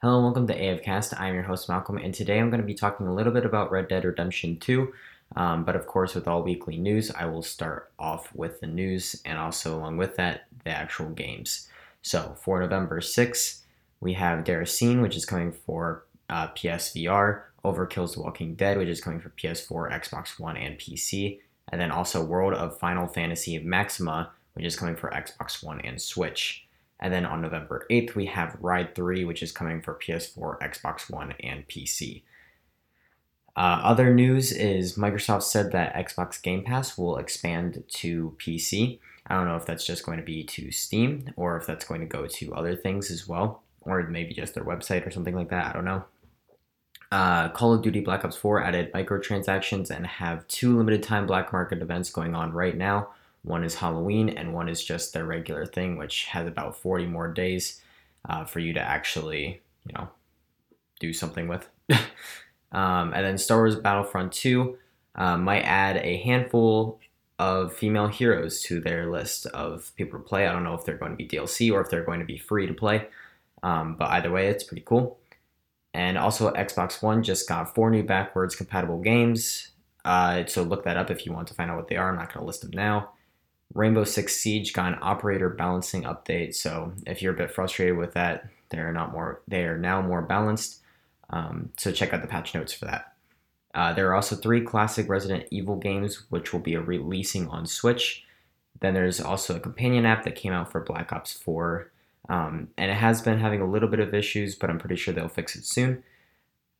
Hello and welcome to AFCast. I'm your host Malcolm, and today I'm going to be talking a little bit about Red Dead Redemption 2. Um, but of course, with all weekly news, I will start off with the news and also, along with that, the actual games. So for November 6th, we have Déraciné, which is coming for uh, PSVR, Overkill's The Walking Dead, which is coming for PS4, Xbox One, and PC, and then also World of Final Fantasy Maxima, which is coming for Xbox One and Switch. And then on November 8th, we have Ride 3, which is coming for PS4, Xbox One, and PC. Uh, other news is Microsoft said that Xbox Game Pass will expand to PC. I don't know if that's just going to be to Steam or if that's going to go to other things as well, or maybe just their website or something like that. I don't know. Uh, Call of Duty Black Ops 4 added microtransactions and have two limited time black market events going on right now. One is Halloween, and one is just their regular thing, which has about 40 more days uh, for you to actually, you know, do something with. um, and then Star Wars Battlefront 2 uh, might add a handful of female heroes to their list of people to play. I don't know if they're going to be DLC or if they're going to be free to play, um, but either way, it's pretty cool. And also, Xbox One just got four new backwards compatible games. Uh, so look that up if you want to find out what they are. I'm not going to list them now. Rainbow Six Siege got an operator balancing update. So if you're a bit frustrated with that, they're not more. They are now more balanced. Um, so check out the patch notes for that. Uh, there are also three classic Resident Evil games which will be releasing on Switch. Then there's also a companion app that came out for Black Ops 4 um, and it has been having a little bit of issues, but I'm pretty sure they'll fix it soon.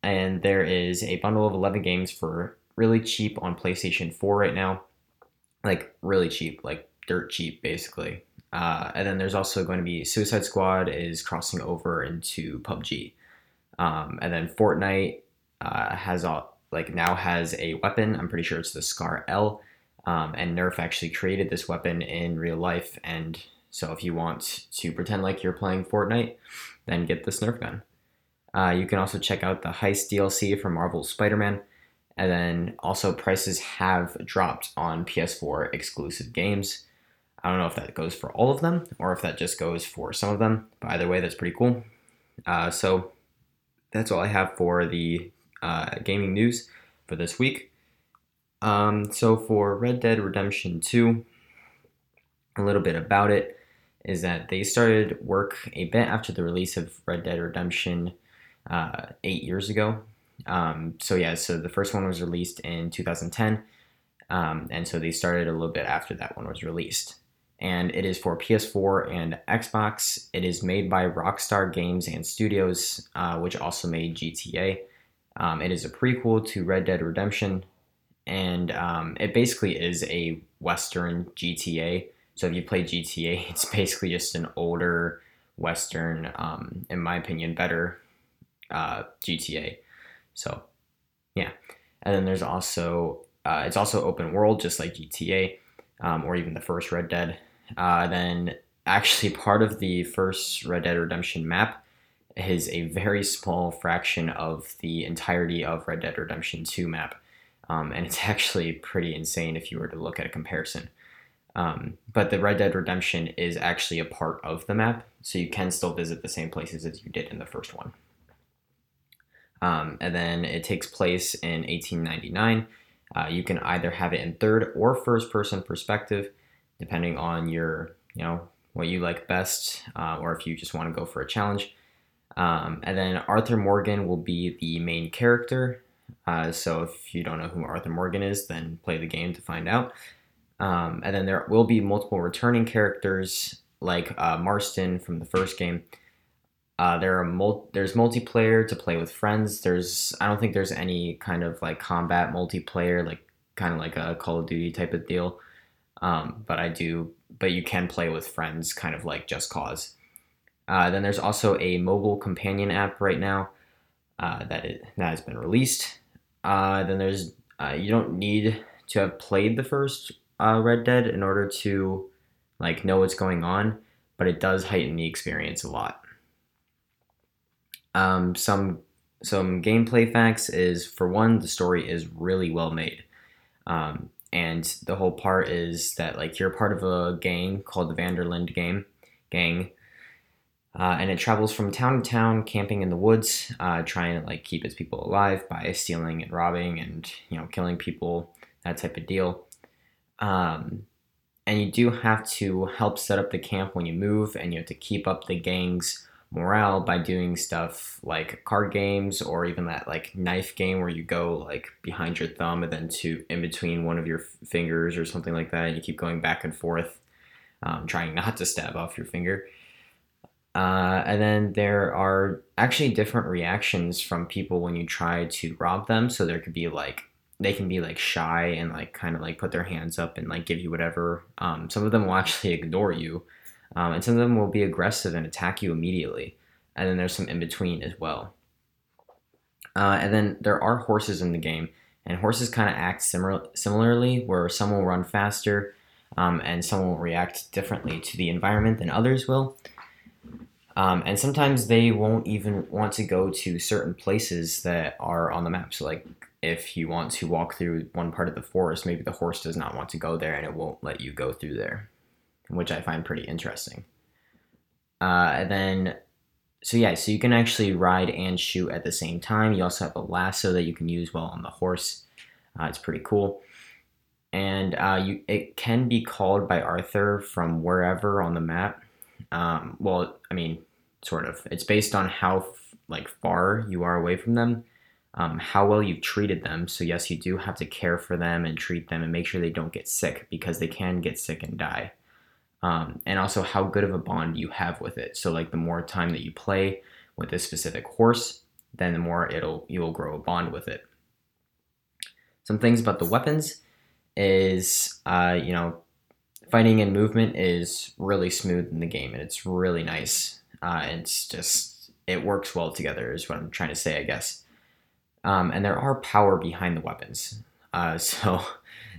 And there is a bundle of 11 games for really cheap on PlayStation 4 right now. Like, really cheap, like dirt cheap, basically. Uh, and then there's also going to be Suicide Squad is crossing over into PUBG. Um, and then Fortnite uh, has all, like now has a weapon. I'm pretty sure it's the Scar L. Um, and Nerf actually created this weapon in real life, and so if you want to pretend like you're playing Fortnite, then get this Nerf gun. Uh, you can also check out the Heist DLC for Marvel's Spider-Man, and then also prices have dropped on PS4 exclusive games. I don't know if that goes for all of them or if that just goes for some of them, but either way, that's pretty cool. Uh, so that's all I have for the uh, gaming news for this week. Um, so for Red Dead Redemption 2, a little bit about it is that they started work a bit after the release of Red Dead Redemption uh, eight years ago. Um, so yeah, so the first one was released in 2010, um, and so they started a little bit after that one was released. And it is for PS4 and Xbox. It is made by Rockstar Games and Studios, uh, which also made GTA. Um, it is a prequel to Red Dead Redemption, and um, it basically is a Western GTA so if you play GTA, it's basically just an older Western, um, in my opinion, better uh, GTA. So yeah, and then there's also uh, it's also open world, just like GTA, um, or even the first Red Dead. Uh, then actually part of the first Red Dead Redemption map is a very small fraction of the entirety of Red Dead Redemption 2 map. Um, and it's actually pretty insane if you were to look at a comparison. Um, but the Red Dead Redemption is actually a part of the map, so you can still visit the same places as you did in the first one. Um, and then it takes place in 1899. Uh, you can either have it in third or first person perspective, depending on your, you know, what you like best, uh, or if you just want to go for a challenge. Um, and then Arthur Morgan will be the main character. Uh, so if you don't know who Arthur Morgan is, then play the game to find out. Um, and then there will be multiple returning characters like uh, Marston from the first game. Uh, there are mul- there's multiplayer to play with friends. There's I don't think there's any kind of like combat multiplayer like kind of like a Call of Duty type of deal. Um, but I do but you can play with friends kind of like Just Cause. Uh, then there's also a mobile companion app right now uh, that it, that has been released. Uh, then there's uh, you don't need to have played the first uh, Red Dead in order to like know what's going on, but it does heighten the experience a lot. Um, some some gameplay facts is for one, the story is really well made, um, and the whole part is that like you're part of a gang called the Van der Linde game gang, Uh, and it travels from town to town, camping in the woods, uh, trying to like keep its people alive by stealing and robbing and you know killing people, that type of deal. Um, and you do have to help set up the camp when you move, and you have to keep up the gang's morale by doing stuff like card games or even that like knife game where you go like behind your thumb and then to in between one of your fingers or something like that and you keep going back and forth um, trying not to stab off your finger. Uh, and then there are actually different reactions from people when you try to rob them. So there could be like they can be like shy and like kind of like put their hands up and like give you whatever um, some of them will actually ignore you um, and some of them will be aggressive and attack you immediately. And then there's some in between as well. Uh, and then there are horses in the game, and horses kind of act similar, similarly, where some will run faster um, and some will react differently to the environment than others will. Um, and sometimes they won't even want to go to certain places that are on the map. So, like if you want to walk through one part of the forest, maybe the horse does not want to go there and it won't let you go through there which I find pretty interesting. Uh, and then, so yeah, so you can actually ride and shoot at the same time. You also have a lasso that you can use while on the horse. Uh, it's pretty cool. And uh, you, it can be called by Arthur from wherever on the map. Um, well, I mean, sort of. It's based on how like far you are away from them, um, how well you've treated them. So yes, you do have to care for them and treat them and make sure they don't get sick because they can get sick and die um, and also how good of a bond you have with it. So like the more time that you play with a specific horse, then the more it'll you will grow a bond with it. Some things about the weapons is uh, you know fighting and movement is really smooth in the game and it's really nice. Uh, it's just it works well together is what I'm trying to say, I guess. Um, and there are power behind the weapons. Uh, so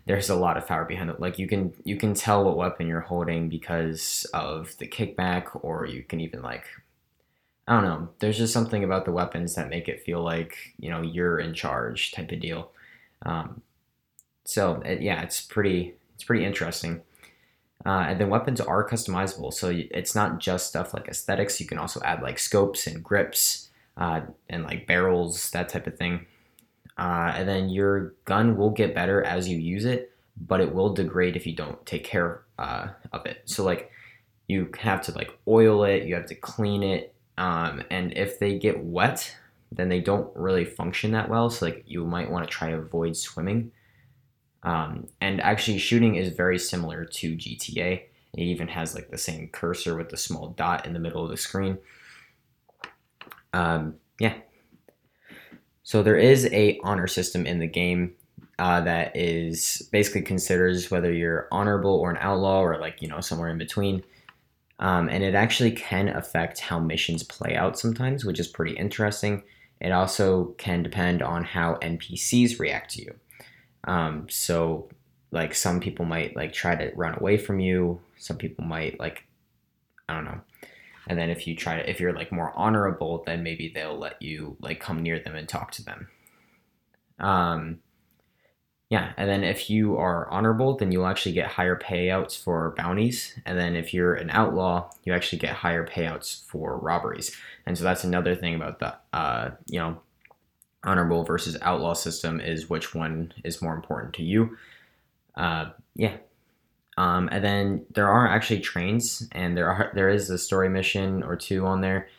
there's a lot of power behind it. Like you can you can tell what weapon you're holding because of the kickback, or you can even like I don't know. There's just something about the weapons that make it feel like you know you're in charge type of deal. Um, so it, yeah, it's pretty it's pretty interesting. Uh, and then weapons are customizable, so it's not just stuff like aesthetics. You can also add like scopes and grips uh, and like barrels, that type of thing. Uh, and then your gun will get better as you use it, but it will degrade if you don't take care uh, of it. So like you have to like oil it, you have to clean it, um, and if they get wet, then they don't really function that well. So like you might want to try to avoid swimming. Um, and actually, shooting is very similar to GTA. It even has like the same cursor with the small dot in the middle of the screen. Um, yeah, so there is a honor system in the game uh, that is basically considers whether you're honorable or an outlaw or like you know somewhere in between. Um, and it actually can affect how missions play out sometimes, which is pretty interesting. It also can depend on how NPCs react to you. Um, so, like some people might like try to run away from you. Some people might like, I don't know, and then if you try to if you're like more honorable then maybe they'll let you like come near them and talk to them. Um yeah and then if you are honorable then you'll actually get higher payouts for bounties. And then if you're an outlaw you actually get higher payouts for robberies. And so that's another thing about the uh you know honorable versus outlaw system is which one is more important to you. Uh yeah um, and then there are actually trains, and there are there is a story mission or two on there.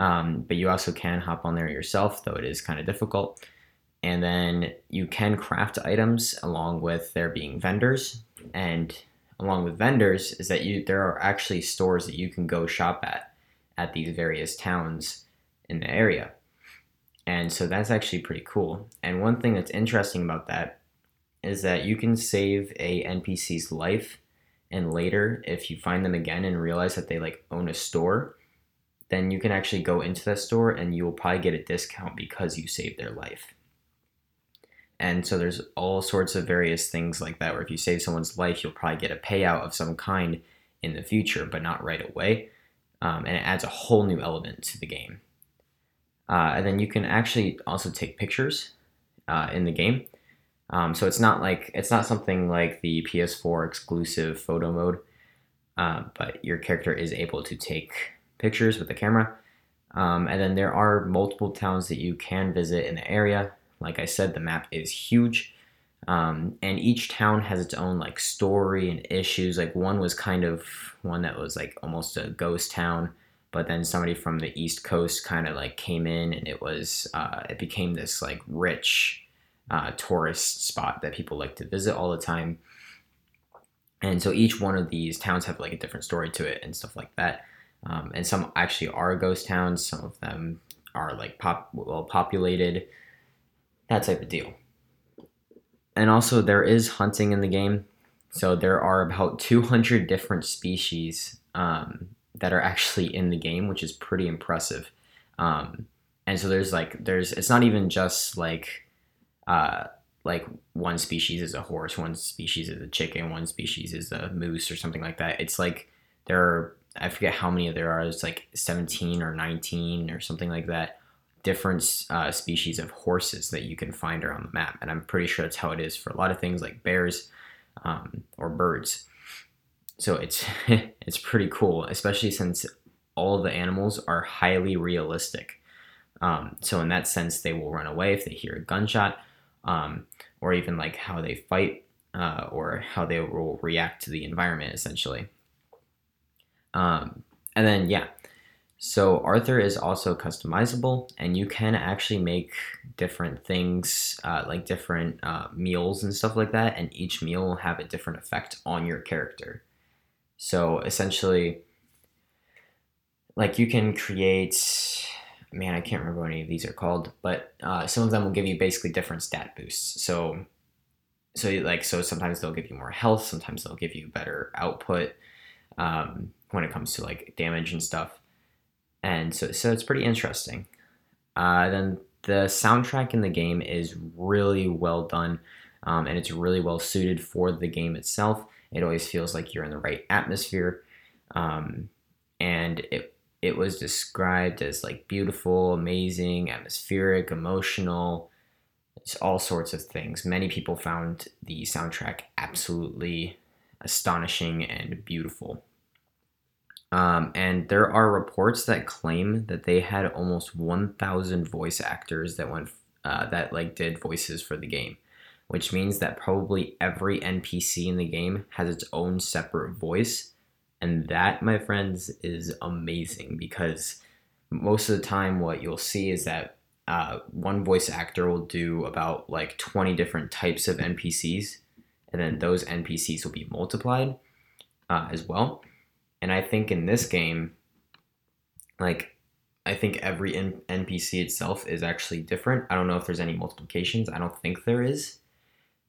Um, but you also can hop on there yourself, though it is kind of difficult. And then you can craft items along with there being vendors. And along with vendors is that you there are actually stores that you can go shop at at these various towns in the area. And so that's actually pretty cool. And one thing that's interesting about that is that you can save a NPC's life and later if you find them again and realize that they like own a store then you can actually go into that store and you will probably get a discount because you saved their life. And so there's all sorts of various things like that where if you save someone's life you'll probably get a payout of some kind in the future but not right away. Um, and it adds a whole new element to the game. Uh, and then you can actually also take pictures uh, in the game um, so it's not like it's not something like the PS4 exclusive photo mode, uh, but your character is able to take pictures with the camera. Um, and then there are multiple towns that you can visit in the area. Like I said, the map is huge. Um, and each town has its own like story and issues. Like one was kind of one that was like almost a ghost town, but then somebody from the East Coast kind of like came in and it was uh, it became this like rich uh, tourist spot that people like to visit all the time. And so each one of these towns have like a different story to it and stuff like that. Um, and some actually are ghost towns. Some of them are like pop well populated, that type of deal. And also there is hunting in the game. So there are about 200 different species um, that are actually in the game, which is pretty impressive. Um, and so there's like there's it's not even just like uh, like one species is a horse, one species is a chicken, one species is a moose or something like that. It's like there are I forget how many there are. It's like 17 or 19 or something like that. Different uh, species of horses that you can find around the map, and I'm pretty sure that's how it is for a lot of things like bears um, or birds. So it's it's pretty cool, especially since all the animals are highly realistic. Um, so in that sense, they will run away if they hear a gunshot um, or even like how they fight uh, or how they will react to the environment essentially. Um, and then, yeah, so Arthur is also customizable, and you can actually make different things, uh, like different uh, meals and stuff like that, and each meal will have a different effect on your character. So essentially, like you can create man, I can't remember what any of these are called, but uh, some of them will give you basically different stat boosts. So, so like so sometimes they'll give you more health, sometimes they'll give you better output um, when it comes to like damage and stuff, and so so it's pretty interesting. Uh, then the soundtrack in the game is really well done, um, and it's really well suited for the game itself. It always feels like you're in the right atmosphere, um, and it it was described as like beautiful, amazing, atmospheric, emotional, all sorts of things. Many people found the soundtrack absolutely astonishing and beautiful. Um, and there are reports that claim that they had almost 1,000 voice actors that went uh, that like did voices for the game, which means that probably every NPC in the game has its own separate voice and that, my friends, is amazing because most of the time, what you'll see is that uh, one voice actor will do about like 20 different types of NPCs, and then those NPCs will be multiplied uh, as well. And I think in this game, like, I think every N- NPC itself is actually different. I don't know if there's any multiplications. I don't think there is.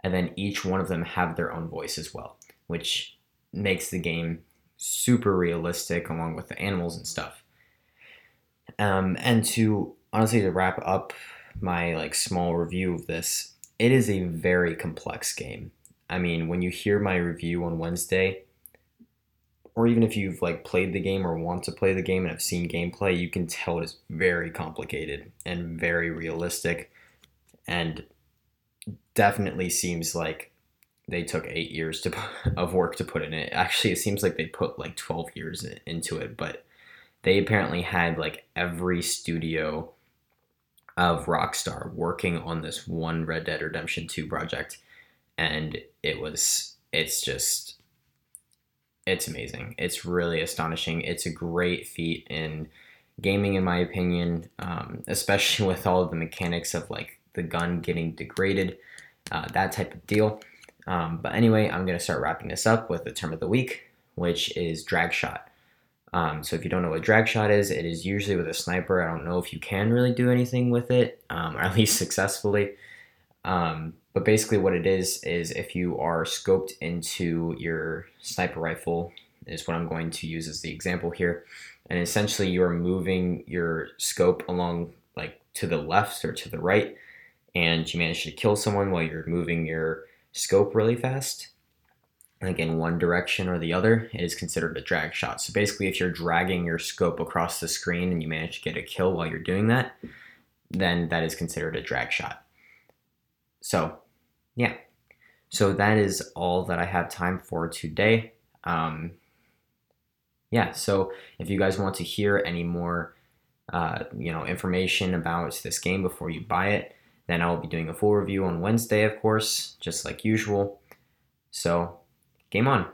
And then each one of them have their own voice as well, which makes the game super realistic along with the animals and stuff. Um, and to honestly to wrap up my like small review of this, it is a very complex game. I mean, when you hear my review on Wednesday, or even if you've like played the game or want to play the game and have seen gameplay, you can tell it is very complicated and very realistic and definitely seems like they took eight years to of work to put in it. Actually, it seems like they put like twelve years into it, but they apparently had like every studio of Rockstar working on this one Red Dead Redemption Two project, and it was it's just it's amazing. It's really astonishing. It's a great feat in gaming, in my opinion, um, especially with all the mechanics of like the gun getting degraded, uh, that type of deal. Um, but anyway, I'm going to start wrapping this up with the term of the week, which is drag shot. Um, so if you don't know what drag shot is, it is usually with a sniper. I don't know if you can really do anything with it, um, or at least successfully. Um, but basically, what it is is if you are scoped into your sniper rifle, is what I'm going to use as the example here. And essentially, you are moving your scope along like to the left or to the right, and you manage to kill someone while you're moving your scope really fast, like in one direction or the other, it is considered a drag shot. So basically, if you're dragging your scope across the screen and you manage to get a kill while you're doing that, then that is considered a drag shot. So, yeah. So that is all that I have time for today. Um, yeah, so if you guys want to hear any more, uh, you know, information about this game before you buy it, then I will be doing a full review on Wednesday, of course, just like usual. So, game on.